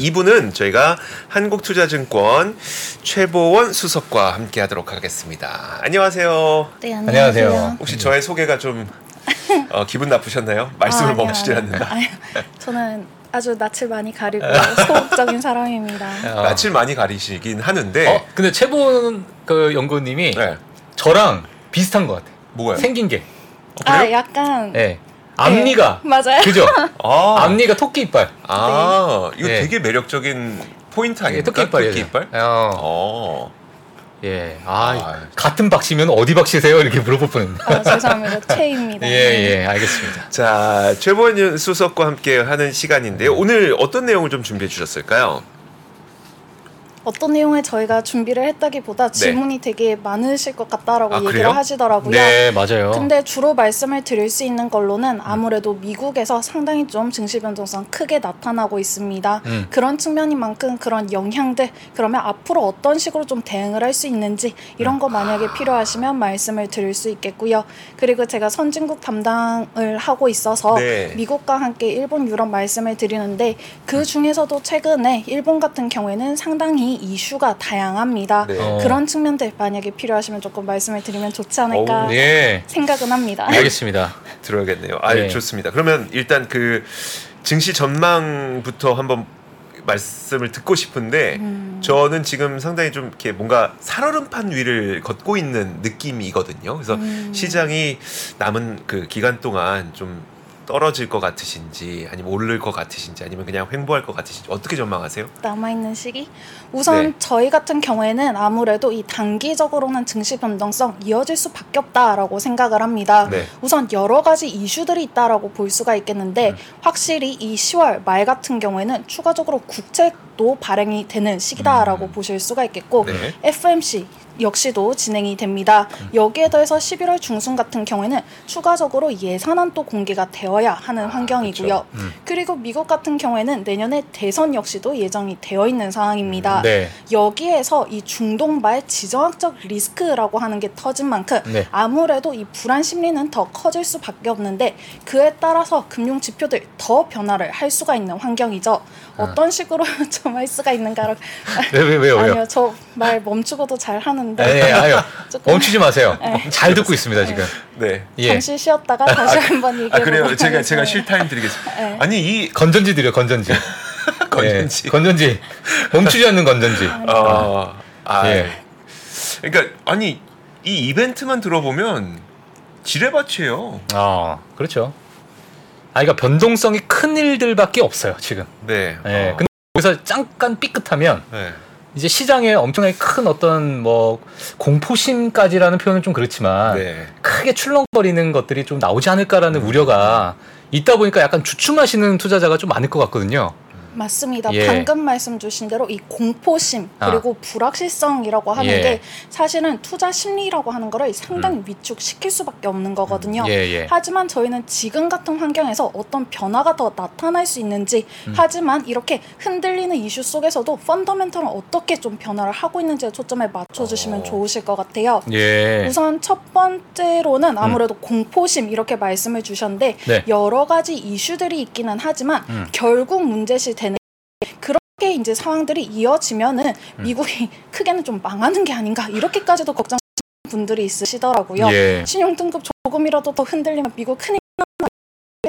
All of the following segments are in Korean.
2부는 저희가 한국투자증권 최보원 수석과 함께 하도록 하겠습니다. 안녕하세요. 네, 안녕하세요. 안녕하세요. 혹시 저의 소개가 좀 어, 기분 나쁘셨나요? 말씀을 아, 아니요, 멈추질. 않는다. 아니요. 저는 아주 낯을 많이 가리고 소극적인 사람입니다. 어. 낯을 많이 가리시긴 하는데 어, 근데 최본 그 연구님이 네. 저랑 비슷한 것 같아. 뭐가요? 생긴 게. 아, 약간 예. 앞니가. 네, 맞아요. 그죠? 아, 앞니가 토끼 이빨. 아 이거 네. 되게 매력적인 포인트 예, 아닙니까? 토끼 이빨이에요. 토끼 이빨? 어. 어. 예. 아, 아. 같은 박씨면 어디 박씨세요? 이렇게 물어볼 뻔했네. 아, 죄송합니다. 최입니다. 예, 예, 알겠습니다. 자, 최보원 수석과 함께 하는 시간인데요. 오늘 어떤 내용을 좀 준비해 주셨을까요? 어떤 내용을 저희가 준비를 했다기보다 질문이 되게 많으실 것 같다라고 아, 얘기를 그래요? 하시더라고요. 네, 맞아요. 근데 주로 말씀을 드릴 수 있는 걸로는 아무래도 미국에서 상당히 좀 증시 변동성 크게 나타나고 있습니다. 음. 그런 측면인 만큼 그런 영향들 그러면 앞으로 어떤 식으로 좀 대응을 할 수 있는지 이런 거 만약에 필요하시면 말씀을 드릴 수 있겠고요. 그리고 제가 선진국 담당을 하고 있어서 네. 미국과 함께 일본, 유럽 말씀을 드리는데 그 중에서도 최근에 일본 같은 경우에는 상당히 이슈가 다양합니다. 네. 어. 그런 측면들 만약에 필요하시면 조금 말씀을 드리면 좋지 않을까 어우, 예. 생각은 합니다. 알겠습니다. 들어야겠네요. 아, 네. 좋습니다. 그러면 일단 그 증시 전망부터 한번 말씀을 듣고 싶은데 음. 저는 지금 상당히 좀 이렇게 뭔가 살얼음판 위를 걷고 있는 느낌이거든요. 그래서 음. 시장이 남은 그 기간 동안 좀 떨어질 것 같으신지 아니면 오를 것 같으신지 아니면 그냥 횡보할 것 같으신지 어떻게 전망하세요? 남아있는 시기? 우선 네. 저희 같은 경우에는 아무래도 이 단기적으로는 증시 변동성 이어질 수밖에 없다라고 생각을 합니다. 네. 우선 여러 가지 이슈들이 있다라고 볼 수가 있겠는데 음. 확실히 이 10월 말 같은 경우에는 추가적으로 국채도 발행이 되는 시기다라고 음. 보실 수가 있겠고 네. FMC 역시도 진행이 됩니다. 여기에 더해서 11월 중순 같은 경우에는 추가적으로 예산안 또 공개가 되어야 하는 환경이고요. 그렇죠. 음. 그리고 미국 같은 경우에는 내년에 대선 역시도 예정이 되어 있는 상황입니다. 네. 여기에서 이 중동발 지정학적 리스크라고 하는 게 터진 만큼 네. 아무래도 이 불안 심리는 더 커질 수밖에 없는데 그에 따라서 금융 지표들 더 변화를 할 수가 있는 환경이죠. 어떤 식으로 좀 할 수가 있는가를 왜, 왜, 왜요, 왜요? 아니요, 저 말 멈추고도 잘 하는 데 예, 예, 아유. 조금 멈추지 마세요. 네. 잘 듣고 있습니다, 지금. 네. 예. 잠시 쉬었다가 다시 한번 얘기해 아 그래요. 제가 제가. 실타임 드리겠습니다. 네. 아니 이 건전지 드려, 건전지. 건전지. 예, 건전지. 멈추지 않는 건전지. 아, 아 예. 그러니까 아니 이 이벤트만 들어보면 지뢰밭이에요. 아, 그렇죠. 아, 그러니까 변동성이 큰 일들밖에 없어요, 지금. 네. 예. 어, 근데 여기서 잠깐 삐끗하면 네. 이제 시장에 엄청나게 큰 어떤 뭐 공포심까지라는 표현은 좀 그렇지만 네. 크게 출렁거리는 것들이 좀 나오지 않을까라는 우려가 있다 보니까 약간 주춤하시는 투자자가 좀 많을 것 같거든요. 맞습니다. 예. 방금 말씀 주신 대로 이 공포심 아. 그리고 불확실성이라고 하는 예. 게 사실은 투자 심리라고 하는 거를 상당히 위축시킬 수밖에 없는 거거든요. 예, 예. 하지만 저희는 지금 같은 환경에서 어떤 변화가 더 나타날 수 있는지 음. 하지만 이렇게 흔들리는 이슈 속에서도 펀더멘털은 어떻게 좀 변화를 하고 있는지에 초점을 맞춰주시면 어. 좋으실 것 같아요. 예. 우선 첫 번째로는 아무래도 공포심 이렇게 말씀을 주셨는데 네. 여러 가지 이슈들이 있기는 하지만 음. 결국 문제시 되는 게 그렇게 이제 상황들이 이어지면은 음. 미국이 크게는 좀 망하는 게 아닌가 이렇게까지도 걱정하시는 분들이 있으시더라고요. 예. 신용 등급 조금이라도 더 흔들리면 미국 큰일 난다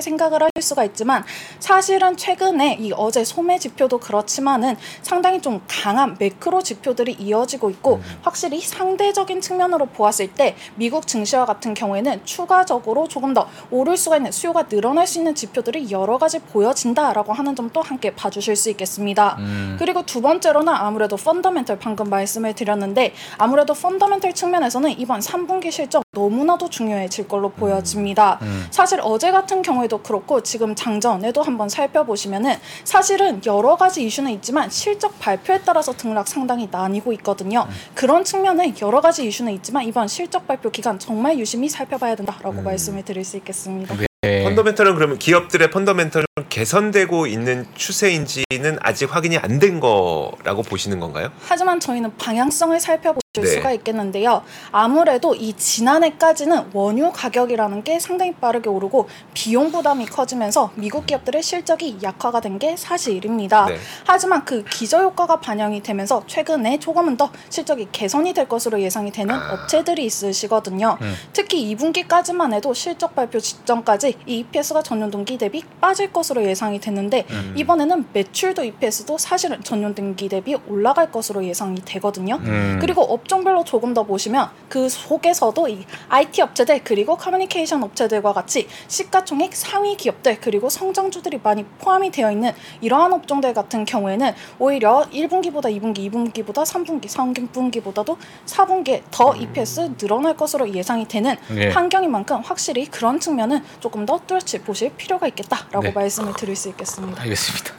이렇게 생각을 하실 수가 있지만 사실은 최근에 이 어제 소매 지표도 그렇지만은 상당히 좀 강한 매크로 지표들이 이어지고 있고 음. 확실히 상대적인 측면으로 보았을 때 미국 증시와 같은 경우에는 추가적으로 조금 더 오를 수가 있는 수요가 늘어날 수 있는 지표들이 여러 가지 보여진다라고 하는 점또 함께 봐주실 수 있겠습니다. 음. 그리고 두 번째로는 아무래도 펀더멘털 방금 말씀을 드렸는데 아무래도 펀더멘털 측면에서는 이번 3분기 실적 너무나도 중요해질 걸로 보여집니다. 음. 사실 어제 같은 경우에도 그렇고 지금 장전에도 한번 살펴보시면은 사실은 여러 가지 이슈는 있지만 실적 발표에 따라서 등락 상당히 나뉘고 있거든요. 그런 측면에 여러 가지 이슈는 있지만 이번 실적 발표 기간 정말 유심히 살펴봐야 된다라고 말씀을 드릴 수 있겠습니다. 예. 펀더멘털은 그러면 기업들의 펀더멘털 개선되고 있는 추세인지는 아직 확인이 안 된 거라고 보시는 건가요? 하지만 저희는 방향성을 살펴보실 네. 수가 있겠는데요. 아무래도 이 지난해까지는 원유 가격이라는 게 상당히 빠르게 오르고 비용 부담이 커지면서 미국 기업들의 실적이 약화가 된 게 사실입니다. 네. 하지만 그 기저효과가 반영이 되면서 최근에 조금은 더 실적이 개선이 될 것으로 예상이 되는 아. 업체들이 있으시거든요. 음. 특히 2분기까지만 해도 실적 발표 직전까지 이 EPS가 전년 동기 대비 빠질 것으로 예상이 됐는데 음. 이번에는 매출도 EPS도 사실은 전년 동기 대비 올라갈 것으로 예상이 되거든요. 음. 그리고 업종별로 조금 더 보시면 그 속에서도 이 IT 업체들 그리고 커뮤니케이션 업체들과 같이 시가총액 상위 기업들 그리고 성장주들이 많이 포함이 되어 있는 이러한 업종들 같은 경우에는 오히려 1분기보다 2분기, 2분기보다 3분기, 3분기보다도 4분기에 더 EPS 늘어날 것으로 예상이 되는 예. 환경인 만큼 확실히 그런 측면은 조금 더 뚜렷이 보실 필요가 있겠다라고 네. 말씀 을 드릴 수 있겠습니다. 알겠습니다.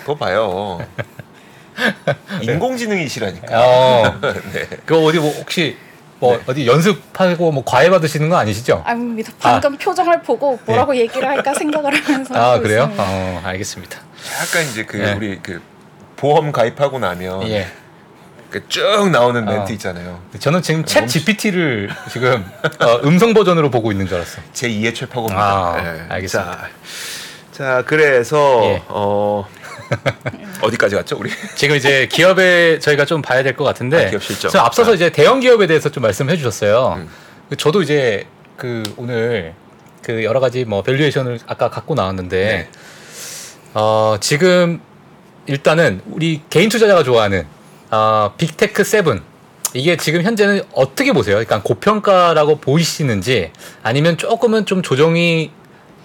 그거 봐요. 인공지능이시라니까. 어, 네. 그 어디 뭐 혹시 뭐 네. 어디 연습하고 뭐 과외 받으시는 거 아니시죠? 아닙니다. 방금 표정을 보고 뭐라고 얘기를 할까 생각을 하면서 아 하고 그래요? 있습니다. 어, 알겠습니다. 약간 이제 그 네. 우리 그 보험 가입하고 나면 예. 그쭉 나오는 멘트 어. 있잖아요. 저는 지금 챗 GPT를 지금 어, 음성 버전으로 보고 있는 줄 알았어. 제 2의 최파고입니다. 아, 네. 알겠습니다. 자, 자 그래서 예. 어 어디까지 갔죠 우리? 지금 이제 기업에 저희가 좀 봐야 될 것 같은데 아, 기업 실적. 저 앞서서 아. 이제 대형 기업에 대해서 좀 말씀해 주셨어요. 음. 저도 이제 그 오늘 그 여러 가지 뭐 valuation을 아까 갖고 나왔는데 네. 어, 지금 일단은 우리 개인 투자자가 좋아하는 어, big tech seven 이게 지금 현재는 어떻게 보세요? 그러니까 고평가라고 보이시는지 아니면 조금은 좀 조정이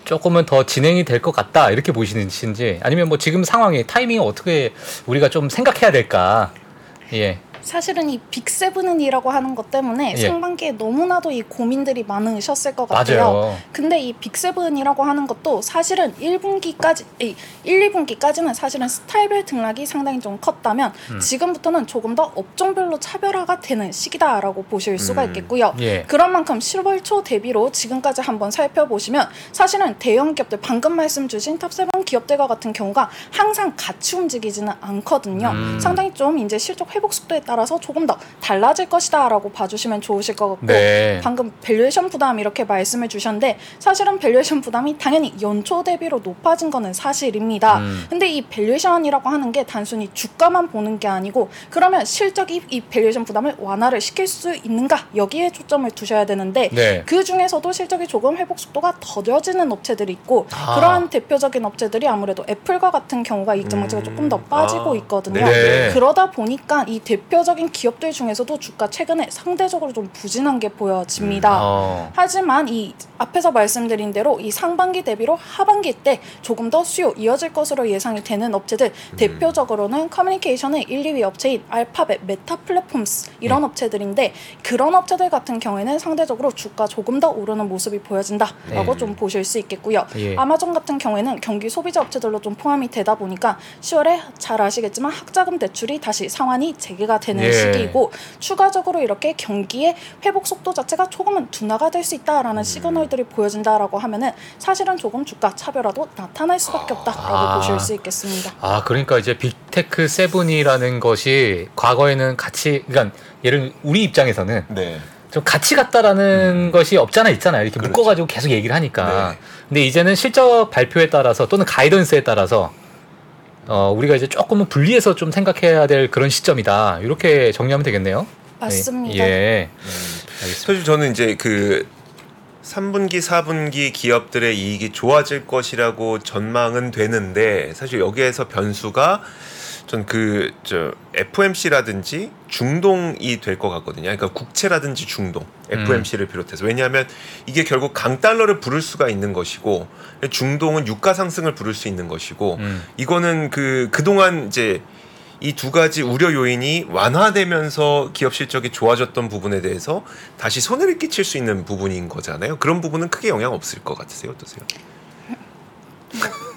조금은 더 진행이 될 것 같다 이렇게 보시는지 아니면 뭐 지금 상황이 타이밍이 어떻게 우리가 좀 생각해야 될까? 예. 사실은 이 big seven이라고 하는 것 때문에 예. 상반기에 너무나도 이 고민들이 많으셨을 것 같아요. 맞아요. 근데 이 big seven이라고 하는 것도 사실은 1분기까지, 1, 2분기까지는 사실은 스타일별 등락이 상당히 좀 컸다면 음. 지금부터는 조금 더 업종별로 차별화가 되는 시기다라고 보실 수가 음. 있겠고요. 예. 그런 만큼 10월 초 대비로 지금까지 한번 살펴보시면 사실은 대형 기업들 방금 말씀 주신 top seven 기업들과 같은 경우가 항상 같이 움직이지는 않거든요. 음. 상당히 좀 이제 실적 회복 속도에 따라 서 조금 더 달라질 것이다라고 봐주시면 좋으실 것 같고 네. 방금 valuation 부담 이렇게 말씀을 주셨는데 사실은 valuation 부담이 당연히 연초 대비로 높아진 거는 사실입니다. 음. 근데 이 밸류에이션이라고 하는 게 단순히 주가만 보는 게 아니고 그러면 실적이 이 밸류에이션 부담을 완화를 시킬 수 있는가 여기에 초점을 두셔야 되는데 네. 그 중에서도 실적이 조금 회복 속도가 더뎌지는 업체들이 있고 아. 그러한 대표적인 업체들이 아무래도 애플과 같은 경우가 이익 추정치가 음. 조금 더 빠지고 아. 있거든요. 네. 그러다 보니까 이 대표 적인 기업들 중에서도 주가 최근에 상대적으로 좀 부진한 게 보여집니다. 어. 하지만 이 앞에서 말씀드린 대로 이 상반기 대비로 하반기 때 조금 더 수요 이어질 것으로 예상이 되는 업체들 대표적으로는 커뮤니케이션의 1, 2위 업체인 알파벳, 메타 플랫폼스 이런 업체들인데 그런 업체들 같은 경우에는 상대적으로 주가 조금 더 오르는 모습이 보여진다라고 네. 좀 보실 수 있겠고요. 예. 아마존 같은 경우에는 경기 소비자 업체들로 좀 포함이 되다 보니까 10월에 잘 아시겠지만 학자금 대출이 다시 상환이 재개가 되는 예. 시기이고 추가적으로 이렇게 경기의 회복 속도 자체가 조금은 둔화가 될 수 있다라는 시그널들이 보여진다라고 하면은 사실은 조금 주가 차별화도 나타날 수밖에 없다라고 아. 보실 수 있겠습니다. 아, 그러니까 이제 빅테크 세븐이라는 것이 과거에는 같이, 그러니까 예를 우리 입장에서는 네. 좀 같이 갔다라는 것이 없잖아 있잖아요. 이렇게 그렇죠. 묶어가지고 계속 얘기를 하니까. 네. 근데 이제는 실적 발표에 따라서 또는 가이던스에 따라서 어, 우리가 이제 조금은 분리해서 좀 생각해야 될 그런 시점이다. 이렇게 정리하면 되겠네요. 맞습니다. 예. 음. 알겠습니다. 사실 저는 이제 그 3분기, 4분기 기업들의 이익이 좋아질 것이라고 전망은 되는데 사실 여기에서 변수가 전 그 저 FMC라든지 중동이 될 것 같거든요. 그러니까 국채라든지 중동, FMC를 비롯해서 왜냐하면 이게 결국 강 달러를 부를 수가 있는 것이고 중동은 유가 상승을 부를 수 있는 것이고 음. 이거는 그 그 동안 이제 이두 가지 우려 요인이 완화되면서 기업 실적이 좋아졌던 부분에 대해서 다시 손해를 끼칠 수 있는 부분인 거잖아요. 그런 부분은 크게 영향 없을 것 같으세요? 어떠세요?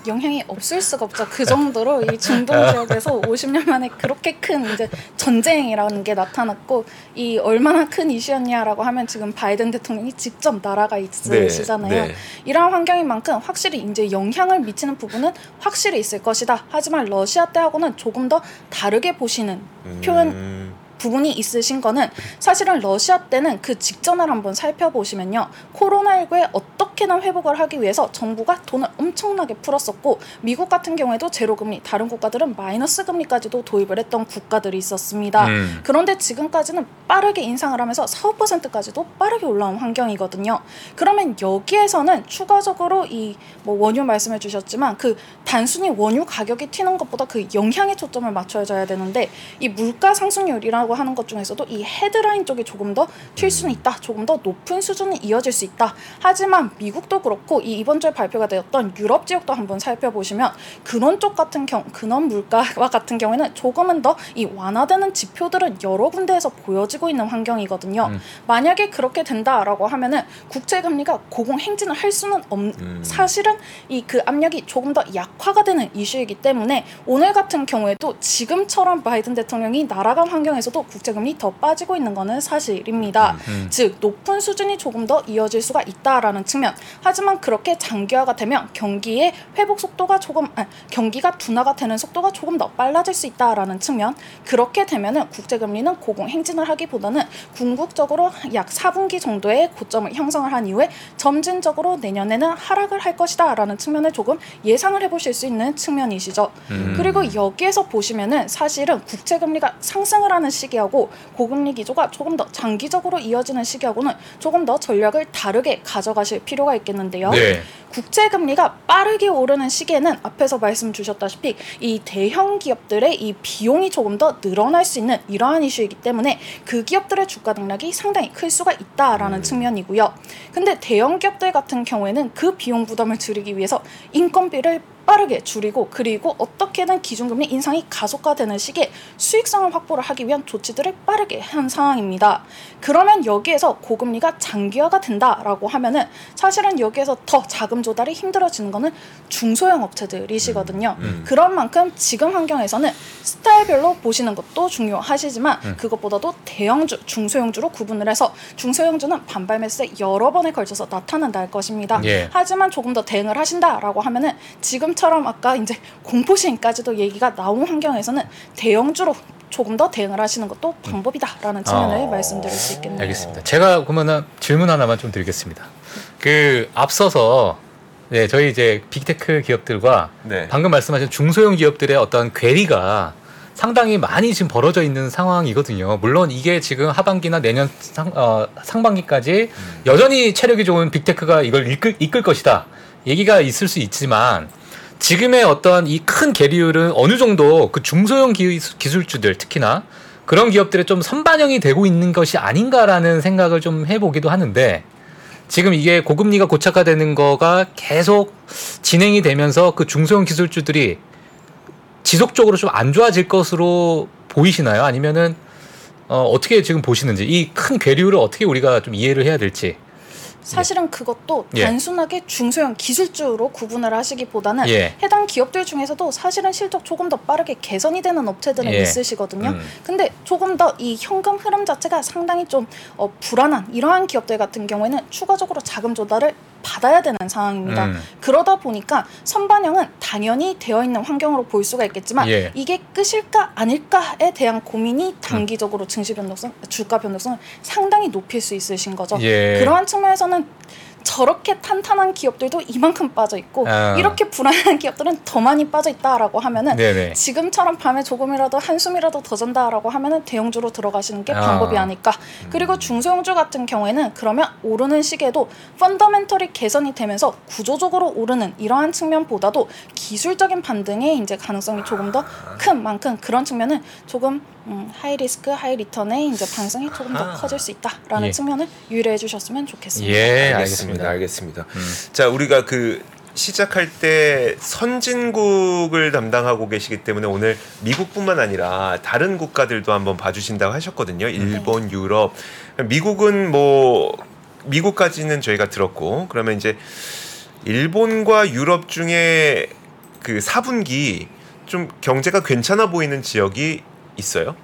영향이 없을 수가 없죠. 그 정도로 이 중동 지역에서 50년 만에 그렇게 큰 이제 전쟁이라는 게 나타났고 이 얼마나 큰 이슈였냐라고 하면 지금 바이든 대통령이 직접 나라가 있으시잖아요. 네, 네. 이러한 환경인 만큼 확실히 이제 영향을 미치는 부분은 확실히 있을 것이다. 하지만 러시아 때하고는 조금 더 다르게 보시는 표현 음, 부분이 있으신 거는 사실은 러시아 때는 그 직전을 한번 살펴보시면요. 코로나19에 어떻게든 회복을 하기 위해서 정부가 돈을 엄청나게 풀었었고 미국 같은 경우에도 제로금리, 다른 국가들은 마이너스 금리까지도 도입을 했던 국가들이 있었습니다. 음. 그런데 지금까지는 빠르게 인상을 하면서 4, 5%까지도 빠르게 올라온 환경이거든요. 그러면 여기에서는 추가적으로 이 뭐 원유 말씀해 주셨지만 그 단순히 원유 가격이 튀는 것보다 그 영향에 초점을 맞춰줘야 되는데 이 물가 상승률이라고 하는 것 중에서도 이 헤드라인 쪽이 조금 더 튈 수는 있다. 조금 더 높은 수준이 이어질 수 있다. 하지만 미국도 그렇고 이 이번 주에 발표가 되었던 유럽 지역도 한번 살펴보시면 근원 쪽 같은 경 근원 물가와 같은 경우에는 조금은 더 이 완화되는 지표들은 여러 군데에서 보여지고 있는 환경이거든요. 음. 만약에 그렇게 된다라고 하면은 국채 금리가 고공 행진을 할 수는 없 음. 사실은 이 그 압력이 조금 더 약화가 되는 이슈이기 때문에 오늘 같은 경우에도 지금처럼 바이든 대통령이 날아간 환경에서 도 국채 금리 더 빠지고 있는 거는 사실입니다. 음. 즉 높은 수준이 조금 더 이어질 수가 있다라는 측면. 하지만 그렇게 장기화가 되면 경기의 회복 속도가 조금 아, 경기가 둔화가 되는 속도가 조금 더 빨라질 수 있다라는 측면. 그렇게 되면은 국제 금리는 고공 행진을 하기보다는 궁극적으로 약 4분기 정도의 고점을 형성을 한 이후에 점진적으로 내년에는 하락을 할 것이다라는 측면을 조금 예상을 해보실 수 있는 측면이시죠. 음. 그리고 여기에서 보시면은 사실은 국채 금리가 상승을 하는 시 기하고 고금리 기조가 조금 더 장기적으로 이어지는 시기하고는 조금 더 전략을 다르게 가져가실 필요가 있겠는데요. 네. 국채 금리가 빠르게 오르는 시기에는 앞에서 말씀 주셨다시피 이 대형 기업들의 이 비용이 조금 더 늘어날 수 있는 이러한 이슈이기 때문에 그 기업들의 주가 등락이 상당히 클 수가 있다라는 측면이고요. 근데 대형 기업들 같은 경우에는 그 비용 부담을 줄이기 위해서 인건비를 빠르게 줄이고 그리고 어떻게든 기준금리 인상이 가속화되는 시기에 수익성을 확보를 하기 위한 조치들을 빠르게 한 상황입니다. 그러면 여기에서 고금리가 장기화가 된다라고 하면은 사실은 여기에서 더 자금 조달이 힘들어지는 거는 중소형 업체들이시거든요. 음. 그런 만큼 지금 환경에서는 스타일별로 보시는 것도 중요하시지만 음. 그것보다도 대형주, 중소형주로 구분을 해서 중소형주는 반발 매수에 여러 번에 걸쳐서 나타난다 할 것입니다. 예. 하지만 조금 더 대응을 하신다라고 하면은 지금처럼 아까 이제 공포시행까지도 얘기가 나온 환경에서는 대형주로 조금 더 대응을 하시는 것도 방법이다라는 측면을 어, 말씀드릴 수 있겠네요. 알겠습니다. 제가 그러면 질문 하나만 좀 드리겠습니다. 그 앞서서 네, 저희 이제 빅테크 기업들과 네. 방금 말씀하신 중소형 기업들의 어떤 괴리가 상당히 많이 지금 벌어져 있는 상황이거든요. 물론 이게 지금 하반기나 내년 상, 어, 상반기까지 여전히 체력이 좋은 빅테크가 이걸 이끌, 이끌 것이다. 얘기가 있을 수 있지만 지금의 어떤 이 큰 계리율은 어느 정도 그 중소형 기, 기술주들 특히나 그런 기업들에 좀 선반영이 되고 있는 것이 아닌가라는 생각을 좀 해보기도 하는데 지금 이게 고금리가 고착화되는 거가 계속 진행이 되면서 그 중소형 기술주들이 지속적으로 좀 안 좋아질 것으로 보이시나요? 아니면은 어, 어떻게 지금 보시는지 이 큰 괴리율을 어떻게 우리가 좀 이해를 해야 될지. 사실은 그것도 예. 단순하게 중소형 기술주로 구분을 하시기보다는 예. 해당 기업들 중에서도 사실은 실적 조금 더 빠르게 개선이 되는 업체들은 예. 있으시거든요. 음. 근데 조금 더 이 현금 흐름 자체가 상당히 좀 어, 불안한 이러한 기업들 같은 경우에는 추가적으로 자금 조달을 받아야 되는 상황입니다. 음. 그러다 보니까 선반영은 당연히 되어 있는 환경으로 볼 수가 있겠지만 예. 이게 끝일까 아닐까에 대한 고민이 단기적으로 증시 변동성, 주가 변동성을 상당히 높일 수 있으신 거죠. 예. 그러한 측면에서는 저렇게 탄탄한 기업들도 이만큼 빠져 있고 아. 이렇게 불안한 기업들은 더 많이 빠져 있다라고 하면은 네네. 지금처럼 밤에 조금이라도 한숨이라도 더 잔다라고 하면은 대형주로 들어가시는 게 아. 방법이 아닐까. 그리고 중소형주 같은 경우에는 그러면 오르는 시기에도 펀더멘털이 개선이 되면서 구조적으로 오르는 이러한 측면보다도 기술적인 반등의 이제 가능성이 조금 더 큰 만큼 그런 측면은 조금 음, high risk high return의 이제 변동성이 조금 더 아하. 커질 수 있다라는 예. 측면을 유의해 주셨으면 좋겠습니다. 예, 알겠습니다. 알겠습니다. 알겠습니다. 음. 자, 우리가 그 시작할 때 선진국을 담당하고 계시기 때문에 오늘 미국뿐만 아니라 다른 국가들도 한번 봐주신다고 하셨거든요. 일본, 유럽. 미국은 뭐 미국까지는 저희가 들었고 그러면 이제 일본과 유럽 중에 그 4분기 좀 경제가 괜찮아 보이는 지역이 있어요?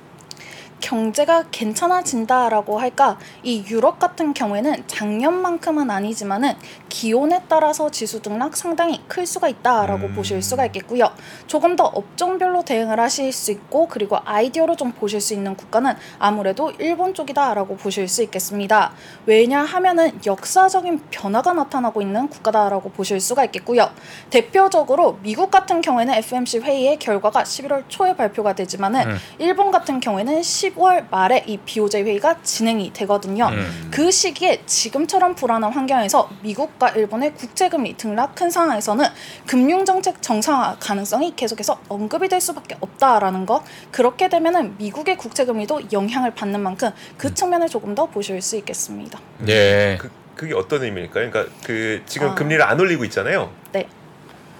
경제가 괜찮아진다라고 할까? 이 유럽 같은 경우에는 작년만큼은 아니지만은 기온에 따라서 지수 등락 상당히 클 수가 있다라고 음. 보실 수가 있겠고요. 조금 더 업종별로 대응을 하실 수 있고 그리고 아이디어로 좀 보실 수 있는 국가는 아무래도 일본 쪽이다라고 보실 수 있겠습니다. 왜냐하면은 역사적인 변화가 나타나고 있는 국가다라고 보실 수가 있겠고요. 대표적으로 미국 같은 경우에는 FMC 회의의 결과가 11월 초에 발표가 되지만은 음. 일본 같은 경우에는 10월 말에 이 BOJ 회의가 진행이 되거든요. 음. 그 시기에 지금처럼 불안한 환경에서 미국과 일본의 국제금리 등락 큰 상황에서는 금융정책 정상화 가능성이 계속해서 언급이 될 수밖에 없다라는 것. 그렇게 되면은 미국의 국제금리도 영향을 받는 만큼 그 측면을 조금 더 보실 수 있겠습니다. 예. 그 그게 어떤 의미일까요? 그러니까 그 지금 아. 금리를 안 올리고 있잖아요. 네.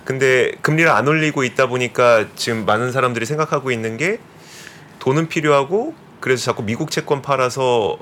근데 금리를 안 올리고 있다 보니까 지금 많은 사람들이 생각하고 있는 게 돈은 필요하고 그래서 자꾸 미국 채권 팔아서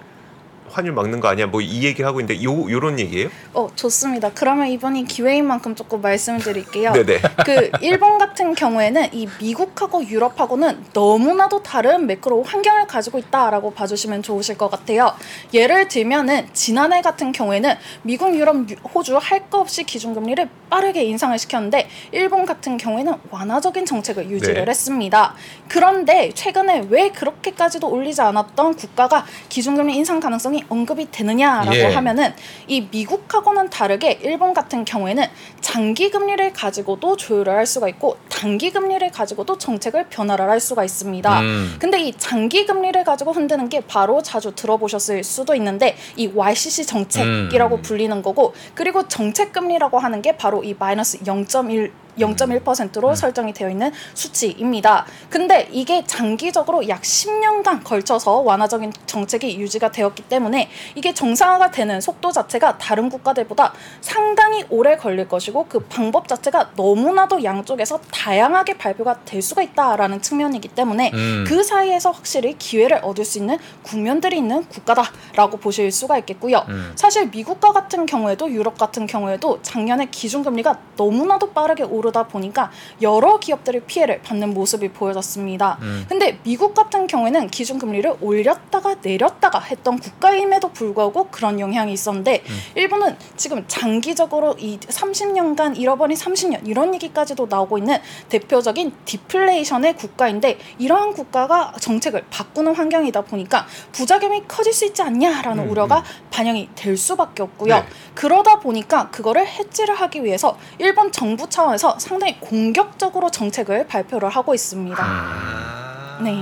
환율 막는 거 아니야? 뭐 이 얘기 하고 있는데 요 요런 얘기예요? 어, 좋습니다. 그러면 이번이 기회인 만큼 조금 말씀을 드릴게요. 네네. 그 일본 같은 경우에는 이 미국하고 유럽하고는 너무나도 다른 매크로 환경을 가지고 있다라고 봐주시면 좋으실 것 같아요. 예를 들면은 지난해 같은 경우에는 미국, 유럽, 유- 호주 할거 없이 기준금리를 빠르게 인상을 시켰는데 일본 같은 경우에는 완화적인 정책을 유지를 네. 했습니다. 그런데 최근에 왜 그렇게까지도 올리지 않았던 국가가 기준금리 인상 가능성이 언급이 되느냐라고 예. 하면은 이 미국하고는 다르게 일본 같은 경우에는 장기 금리를 가지고도 조율을 할 수가 있고 단기 금리를 가지고도 정책을 변화를 할 수가 있습니다. 음. 근데 이 장기 금리를 가지고 흔드는 게 바로 자주 들어보셨을 수도 있는데 이 YCC 정책이라고 음. 불리는 거고 그리고 정책 금리라고 하는 게 바로 이 마이너스 0.1 0.1%로 음. 설정이 되어 있는 수치입니다. 근데 이게 장기적으로 약 10년간 걸쳐서 완화적인 정책이 유지가 되었기 때문에 이게 정상화가 되는 속도 자체가 다른 국가들보다 상당히 오래 걸릴 것이고 그 방법 자체가 너무나도 양쪽에서 다양하게 발표가 될 수가 있다라는 측면이기 때문에 음. 그 사이에서 확실히 기회를 얻을 수 있는 국면들이 있는 국가다라고 보실 수가 있겠고요. 음. 사실 미국과 같은 경우에도 유럽 같은 경우에도 작년에 기준금리가 너무나도 빠르게 오 르다 보니까 여러 기업들이 피해를 받는 모습이 보여졌습니다. 음. 근데 미국 같은 경우에는 기준 금리를 올렸다가 내렸다가 했던 국가임에도 불구하고 그런 영향이 있었는데 음. 일본은 지금 장기적으로 이 30년간 잃어버린 30년 이런 얘기까지도 나오고 있는 대표적인 디플레이션의 국가인데 이러한 국가가 정책을 바꾸는 환경이다 보니까 부작용이 커질 수 있지 않냐라는 음, 우려가 반영이 될 수밖에 없고요. 네. 그러다 보니까 그거를 해지를 하기 위해서 일본 정부 차원에서 상당히 공격적으로 정책을 발표를 하고 있습니다. 아. 네.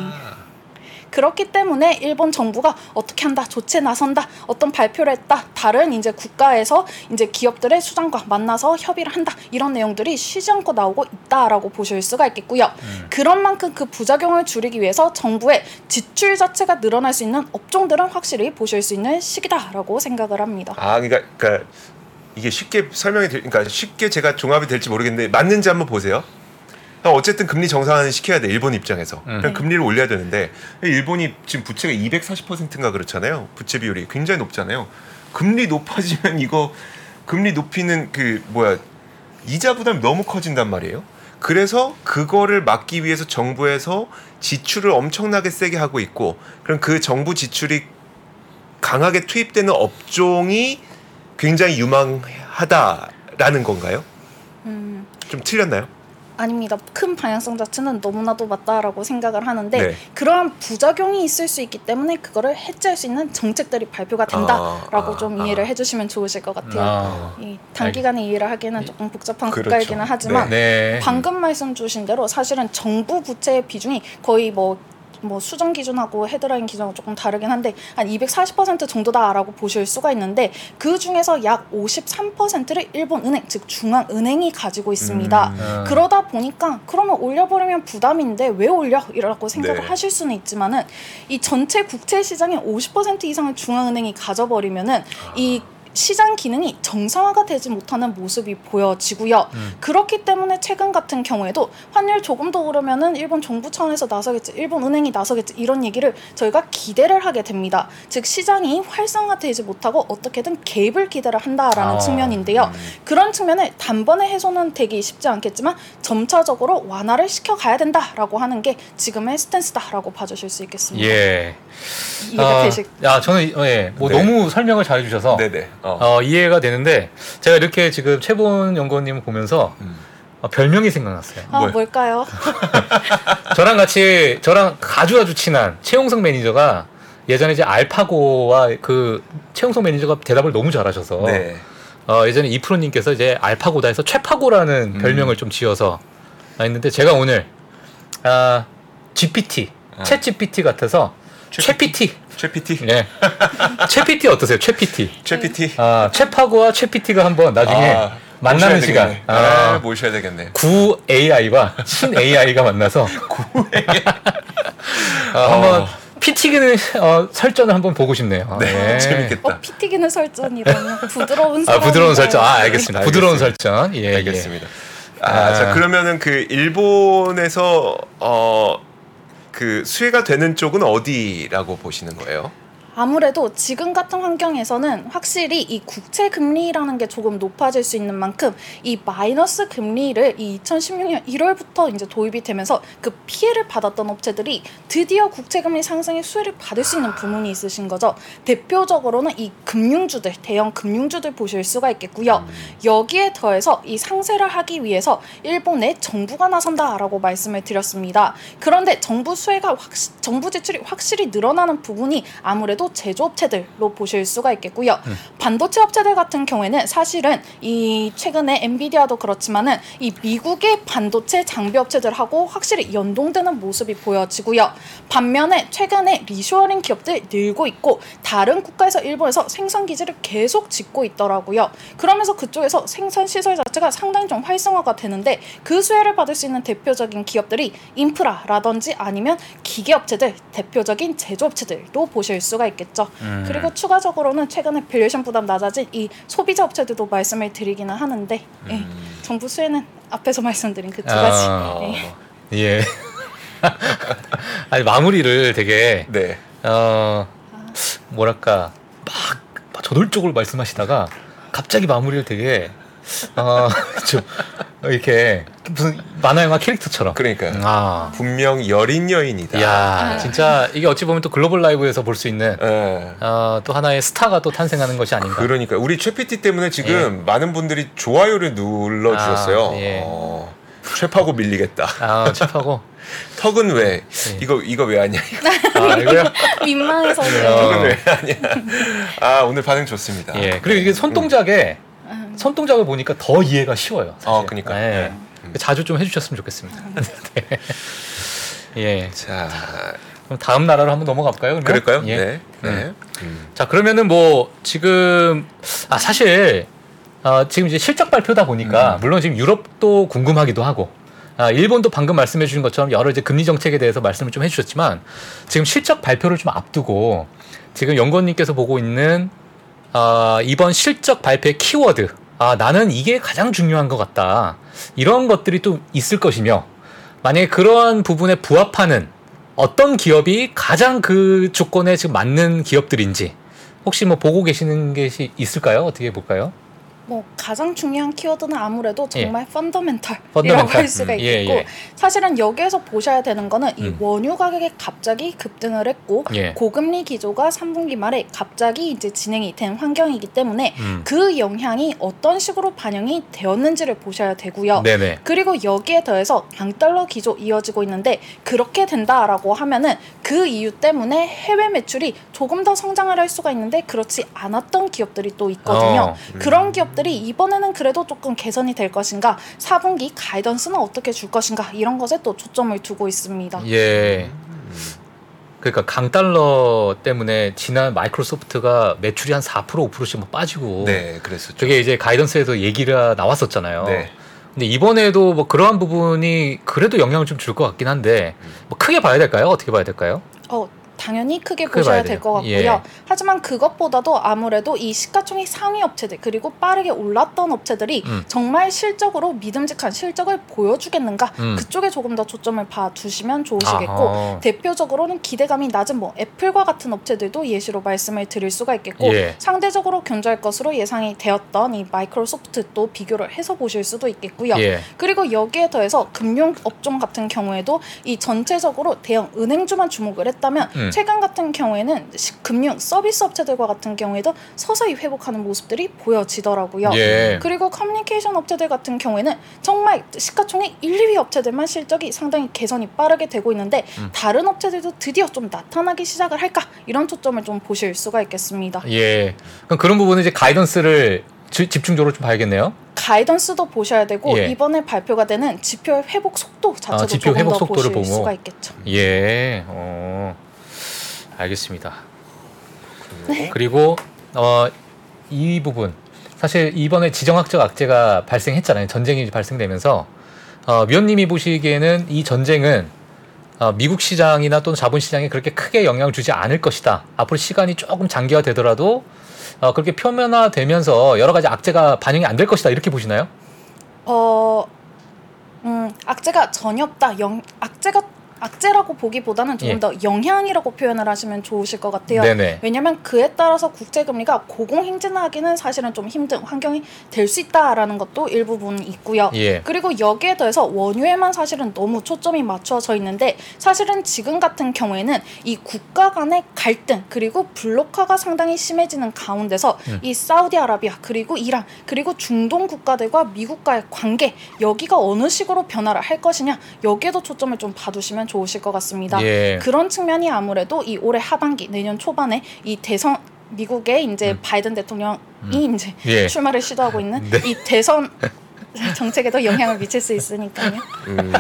그렇기 때문에 일본 정부가 어떻게 한다, 조치에 나선다, 어떤 발표를 했다, 다른 이제 국가에서 이제 기업들의 수장과 만나서 협의를 한다 이런 내용들이 쉬지 않고 나오고 있다라고 보실 수가 있겠고요. 그런 만큼 그 부작용을 줄이기 위해서 정부의 지출 자체가 늘어날 수 있는 업종들은 확실히 보실 수 있는 시기다라고 생각을 합니다. 아 그러니까 그러니까 이게 쉽게 설명이 될 그러니까 쉽게 제가 종합이 될지 모르겠는데 맞는지 한번 보세요. 어쨌든 금리 정상화는 시켜야 돼 일본 입장에서. 음. 그냥 금리를 올려야 되는데. 일본이 지금 부채가 240%인가 그렇잖아요. 부채 비율이 굉장히 높잖아요. 금리 높아지면 이거 금리 높이는 그 뭐야 이자 부담이 너무 커진단 말이에요. 그래서 그거를 막기 위해서 정부에서 지출을 엄청나게 세게 하고 있고 그럼 그 정부 지출이 강하게 투입되는 업종이 굉장히 유망하다라는 건가요? 음. 좀 틀렸나요? 아닙니다. 큰 방향성 자체는 너무나도 맞다라고 생각을 하는데 네. 그러한 부작용이 있을 수 있기 때문에 그거를 해지할 수 있는 정책들이 발표가 된다라고 아, 좀 아, 이해를 아. 해주시면 좋으실 것 같아요. 아. 이 단기간에 이해를 하기는 조금 복잡한 그렇죠. 국가이기는 하지만 네. 방금 말씀 주신 대로 사실은 정부 부채의 비중이 거의 뭐. 뭐 수정 기준하고 헤드라인 기준하고 조금 다르긴 한데 한 240% 정도다라고 보실 수가 있는데 그 중에서 약 53%를 일본 은행 즉 중앙 은행이 가지고 있습니다. 음. 그러다 보니까 그러면 올려버리면 부담인데 왜 올려? 이라고 생각을 네. 하실 수는 있지만은 이 전체 국채 시장의 50% 이상을 중앙은행이 가져버리면은 이 시장 기능이 정상화가 되지 못하는 모습이 보여지고요. 음. 그렇기 때문에 최근 같은 경우에도 환율 조금 더 오르면은 일본 정부 차원에서 나서겠지, 일본 은행이 나서겠지 이런 얘기를 저희가 기대를 하게 됩니다. 즉 시장이 활성화되지 못하고 어떻게든 개입을 기대를 한다라는 아, 측면인데요. 그런 측면을 단번에 해소는 되기 쉽지 않겠지만 점차적으로 완화를 시켜 가야 된다라고 하는 게 지금의 스탠스다라고 봐주실 수 있겠습니다. 예. 이해가 아, 되실 야, 저는 어, 예, 뭐 네. 너무 설명을 잘 해주셔서 네네. 어. 어, 이해가 되는데 제가 이렇게 지금 최보원 연구원님을 보면서 음. 어, 별명이 생각났어요. 아 뭐요? 뭘까요? 저랑 같이 저랑 아주 아주 친한 최용석 매니저가 예전에 이제 알파고와 그 최용석 매니저가 대답을 너무 잘하셔서 네. 어, 예전에 이프로님께서 이제 알파고다 해서 최파고라는 음. 별명을 좀 지어서 했는데 제가 오늘 아, GPT, 아. 챗 GPT 같아서 최 PT, 최 PT. 네, 최 PT 어떠세요? 최 PT. 최 PT. 아, 최파고와 최 PT가 한번 나중에 아, 만나는 시간. 되겠네. 아, 아, 모셔야 되겠네. 구 AI와 신 AI가 만나서 어, 한번 PT기는 어, 설전을 한번 보고 싶네요. 네, 재밌겠다. 어 피튀기는 설전이라면 부드러운 아, 부드러운? 설전. 아, 알겠습니다. 부드러운 알겠습니다. 설전. 예, 예. 알겠습니다. 아, 아. 자 그러면은 그 일본에서 어 그 수혜가 되는 쪽은 어디라고 보시는 거예요? 아무래도 지금 같은 환경에서는 확실히 이 국채 금리라는 게 조금 높아질 수 있는 만큼 이 마이너스 금리를 이 2016년 1월부터 이제 도입이 되면서 그 피해를 받았던 업체들이 드디어 국채 금리 상승의 수혜를 받을 수 있는 부분이 있으신 거죠. 대표적으로는 이 금융주들, 대형 금융주들 보실 수가 있겠고요. 여기에 더해서 이 상세를 하기 위해서 일본의 정부가 나선다라고 말씀을 드렸습니다. 그런데 정부 수혜가 확시, 정부 지출이 확실히 늘어나는 부분이 아무래도 제조업체들로 보실 수가 있겠고요. 반도체 업체들 같은 경우에는 사실은 이 최근에 엔비디아도 그렇지만은 이 미국의 반도체 장비 업체들하고 확실히 연동되는 모습이 보여지고요. 반면에 최근에 리쇼어링 기업들 늘고 있고 다른 국가에서 일본에서 생산 기지를 계속 짓고 있더라고요. 그러면서 그쪽에서 생산 시설 자체가 상당히 좀 활성화가 되는데 그 수혜를 받을 수 있는 대표적인 기업들이 인프라라든지 아니면 기계 업체들, 대표적인 제조업체들도 보실 수가 있 겠죠. 음. 그리고 추가적으로는 최근에 밸류에이션 부담 낮아진 이 소비자 업체들도 말씀을 드리기는 하는데 예, 정부 수혜는 앞에서 말씀드린 그 두 가지. 아, 예. 예. 아니 마무리를 되게 네. 어 뭐랄까 막 저돌적으로 말씀하시다가 갑자기 마무리를 되게 어좀 이렇게 무슨 만화 영화 캐릭터처럼. 그러니까요. 아. 분명 여린 여인이다. 야 진짜 이게 어찌 보면 또 글로벌 라이브에서 볼 수 있는 예. 어, 또 하나의 스타가 또 탄생하는 것이 아닌가. 그러니까 우리 최PT 때문에 지금 많은 분들이 좋아요를 눌러 주셨어요. 아, 예. 어, 최파고 밀리겠다. 아 칩하고 턱은 왜 예. 이거 이거 왜 하냐? 아 이거요. 민망해서 어. 턱은 왜 하냐? 아 오늘 반응 좋습니다. 예 그리고 이게 손동작에 손동작을 보니까 더 이해가 쉬워요. 사실. 어, 그러니까. 예. 네. 자주 좀 해주셨으면 좋겠습니다. 네. 예. 자 그럼 다음 나라로 한번 넘어가 볼까요? 그러면? 그럴까요? 예. 네. 네. 음. 음. 자 그러면은 뭐 지금 아 사실 어, 지금 이제 실적 발표다 보니까 음. 물론 지금 유럽도 궁금하기도 하고 아, 일본도 방금 말씀해 주신 것처럼 여러 이제 금리 정책에 대해서 말씀을 좀 해주셨지만 지금 실적 발표를 좀 앞두고 지금 연구원님께서 보고 있는 아, 이번 실적 발표의 키워드 아 나는 이게 가장 중요한 것 같다 이런 것들이 또 있을 것이며 만약에 그러한 부분에 부합하는 어떤 기업이 가장 그 조건에 지금 맞는 기업들인지 혹시 뭐 보고 계시는 게 시- 있을까요? 어떻게 볼까요? 뭐 가장 중요한 키워드는 아무래도 정말 펀더멘탈이라고 펀더멘탈. 할 수가 음, 예, 있겠고 예. 사실은 여기에서 보셔야 되는 거는 이 음. 원유 가격이 갑자기 급등을 했고 예. 고금리 기조가 3분기 말에 갑자기 이제 진행이 된 환경이기 때문에 음. 그 영향이 어떤 식으로 반영이 되었는지를 보셔야 되고요. 네네. 그리고 여기에 더해서 양달러 기조 이어지고 있는데 그렇게 된다라고 하면은 그 이유 때문에 해외 매출이 조금 더 성장을 할 수가 있는데 그렇지 않았던 기업들이 또 있거든요. 어, 그런 기업 들이 이번에는 그래도 조금 개선이 될 것인가, 4분기 가이던스는 어떻게 줄 것인가 이런 것에 또 초점을 두고 있습니다. 예. 그러니까 강달러 때문에 지난 마이크로소프트가 매출이 한 4% 5%씩 뭐 빠지고 네, 그랬었죠. 저게 이제 가이던스에서 얘기가 나왔었잖아요. 네. 근데 이번에도 뭐 그러한 부분이 그래도 영향을 좀 줄 것 같긴 한데 뭐 크게 봐야 될까요? 어떻게 봐야 될까요? 어, 당연히 크게 보셔야 될. 것 같고요. 예. 하지만 그것보다도 아무래도 이 시가총액 상위 업체들 그리고 빠르게 올랐던 업체들이 음. 정말 실적으로 믿음직한 실적을 보여주겠는가 음. 그쪽에 조금 더 초점을 봐두시면 좋으시겠고 아하. 대표적으로는 기대감이 낮은 뭐 애플과 같은 업체들도 예시로 말씀을 드릴 수가 있겠고 예. 상대적으로 견조할 것으로 예상이 되었던 이 마이크로소프트도 비교를 해서 보실 수도 있겠고요. 예. 그리고 여기에 더해서 금융 업종 같은 경우에도 이 전체적으로 대형 은행주만 주목을 했다면 음. 최근 같은 경우에는 시- 금융 서비스 업체들과 같은 경우에도 서서히 회복하는 모습들이 보여지더라고요. 예. 그리고 커뮤니케이션 업체들 같은 경우에는 정말 시가총액 1, 2위 업체들만 실적이 상당히 개선이 빠르게 되고 있는데 음. 다른 업체들도 드디어 좀 나타나기 시작을 할까 이런 초점을 좀 보실 수가 있겠습니다. 예. 그럼 그런 부분은 이제 가이던스를 지- 집중적으로 좀 봐야겠네요. 가이던스도 보셔야 되고 예. 이번에 발표가 되는 지표의 회복 속도 자체도 아, 지표 조금 회복 더 속도를 보실 보고. 수가 있겠죠. 예. 어. 알겠습니다. 네. 그리고 어, 이 부분 사실 이번에 지정학적 악재가 발생했잖아요. 전쟁이 발생되면서 어, 위원님이 보시기에는 이 전쟁은 어, 미국 시장이나 또는 자본 시장에 그렇게 크게 영향을 주지 않을 것이다. 앞으로 시간이 조금 장기화 되더라도 어, 그렇게 표면화되면서 여러 가지 악재가 반영이 안 될 것이다. 이렇게 보시나요? 어, 음, 악재가 전혀 없다. 영, 악재가 악재라고 보기보다는 조금 예. 더 영향이라고 표현을 하시면 좋으실 것 같아요. 네네. 왜냐하면 그에 따라서 국제 금리가 고공 행진하기는 사실은 좀 힘든 환경이 될 수 있다라는 것도 일부분 있고요. 예. 그리고 여기에 더해서 원유에만 사실은 너무 초점이 맞춰져 있는데 사실은 지금 같은 경우에는 이 국가 간의 갈등 그리고 블록화가 상당히 심해지는 가운데서 음. 이 사우디아라비아 그리고 이란 그리고 중동 국가들과 미국과의 관계 여기가 어느 식으로 변화를 할 것이냐 여기에도 초점을 좀 봐두시면 좋으실 것 같습니다. 예. 그런 측면이 아무래도 이 올해 하반기 내년 초반에 이 대선 미국의 이제 음. 바이든 대통령이 이제 예. 출마를 시도하고 있는 네. 이 대선 정책에도 영향을 미칠 수 있으니까요. 음,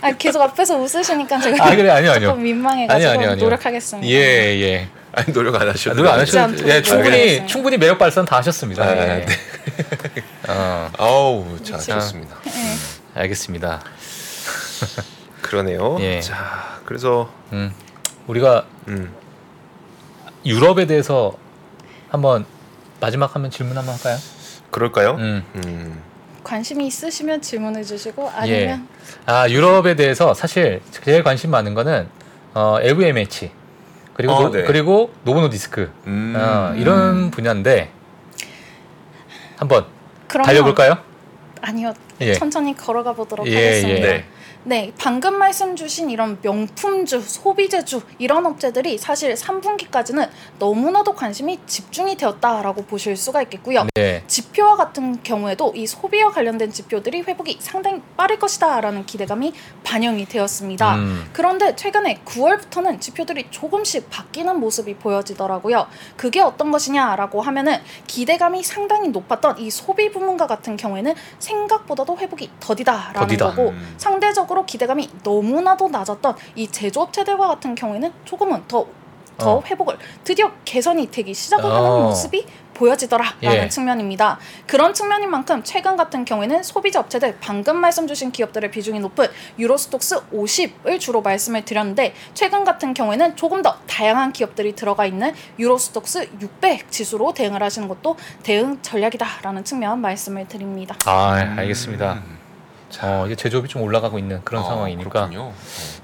아, 계속 앞에서 웃으시니까 제가 아 그래 아니요 아니요. 조금 민망해가지고 아니요, 아니요. 노력하겠습니다. 예 예. 아니 노력 안 아, 하셔도 노력 안. 하셔도 예, 충분히 노력하겠습니다. 충분히 매력 발산 다 하셨습니다. 아, 예. 네. 어, 아우 잘하셨습니다. 예. 알겠습니다. 그러네요. 예. 자 그래서 음, 우리가 음, 유럽에 대해서 한번 마지막 한번 질문 한번 할까요? 그럴까요? 음. 음. 관심이 있으시면 질문해 주시고 아니면 아 유럽에 대해서 사실 제일 관심 많은 거는 어, LVMH 그리고 어, 노, 네. 그리고 노브노디스크 음. 어, 이런 분야인데 한번 그러면 달려볼까요? 아니요 예. 천천히 걸어가 보도록 예, 하겠습니다. 예. 네. 네, 방금 말씀 주신 이런 명품주, 소비재주 이런 업체들이 사실 3분기까지는 너무나도 관심이 집중이 되었다라고 보실 수가 있겠고요. 네. 지표와 같은 경우에도 이 소비와 관련된 지표들이 회복이 상당히 빠를 것이다라는 기대감이 반영이 되었습니다. 음. 그런데 최근에 9월부터는 지표들이 조금씩 바뀌는 모습이 보여지더라고요. 그게 어떤 것이냐라고 하면은 기대감이 상당히 높았던 이 소비 부문과 같은 경우에는 생각보다도 회복이 더디다라는 더디다. 거고 음. 상대적으로 기대감이 너무나도 낮았던 이 제조업체들과 같은 경우에는 조금은 더, 더 어. 회복을 드디어 개선이 되기 시작을 어. 하는 모습이 보여지더라라는 예. 측면입니다. 그런 측면인 만큼 최근 같은 경우에는 소비자 업체들 방금 말씀 주신 기업들의 비중이 높은 유로스톡스 50을 주로 말씀을 드렸는데 최근 같은 경우에는 조금 더 다양한 기업들이 들어가 있는 유로스톡스 600 지수로 대응을 하시는 것도 대응 전략이다라는 측면 말씀을 드립니다. 아 알겠습니다. 음. 어, 이게 제조업이 좀 올라가고 있는 그런 아, 상황이니까. 그렇군요.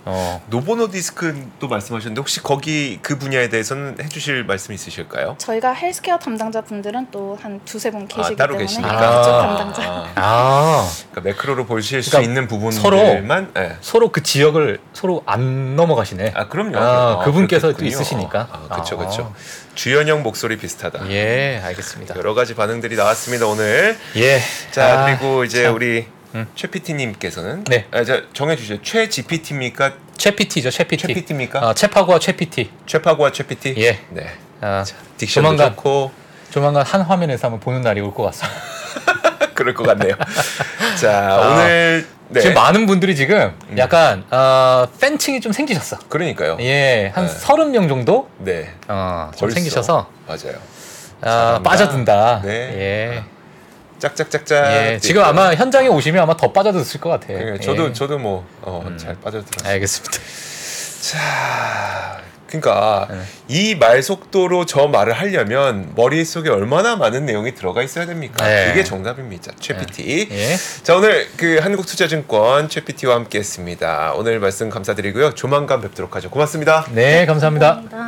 어, 노보노 디스크도 말씀하셨는데 혹시 거기 그 분야에 대해서는 해주실 말씀 있으실까요? 저희가 헬스케어 담당자 분들은 또 한 두세 분 계시기 따로 때문에 계시니까. 그쪽 아. 담당자. 아, 아 그러니까 매크로로 보실 수 그러니까 있는 부분들만 예. 서로 그 지역을 서로 안 넘어가시네. 아 그럼요. 아, 아, 그분께서 또. 있으시니까. 아, 그렇죠, 아. 그렇죠. 주연형 목소리 비슷하다. 예, 알겠습니다. 여러 가지 반응들이 나왔습니다 오늘. 예. 자 아, 그리고 이제 참. 우리 음. 최 PT님께서는 네. 아, 자, 정해주세요. 최 GPT입니까? 최 PT죠, 최 PT. 최 PT입니까? 어, 최파고와 최 PT. 최파고와 최 PT? 예. 네. 아, 딕션도 조만간 좋고 조만간 한 화면에서 한번 보는 날이 올 것 같습니다. 그럴 것 같네요. 자 아, 오늘 네. 지금 많은 분들이 지금 음. 약간 어, 팬층이 좀 생기셨어. 그러니까요. 예, 한 네. 서른 명 정도 네. 어, 좀 벌써. 생기셔서 맞아요. 아, 잘한다. 빠져든다. 네. 예. 짝짝짝짝. 예. 지금 아마 현장에 오시면 아마 더 빠져드실 것 같아요. 네, 저도 예. 저도 뭐잘 음. 빠져들었어요. 알겠습니다. 자 그러니까 네. 이말 속도로 저 말을 하려면 머릿속에 얼마나 많은 내용이 들어가 있어야 됩니까? 네. 그게 정답입니다. 최 PT. 예. 자 오늘 그 한국투자증권 최 PT와 함께 했습니다. 오늘 말씀 감사드리고요. 조만간 뵙도록 하죠. 고맙습니다. 네, 감사합니다. 감사합니다.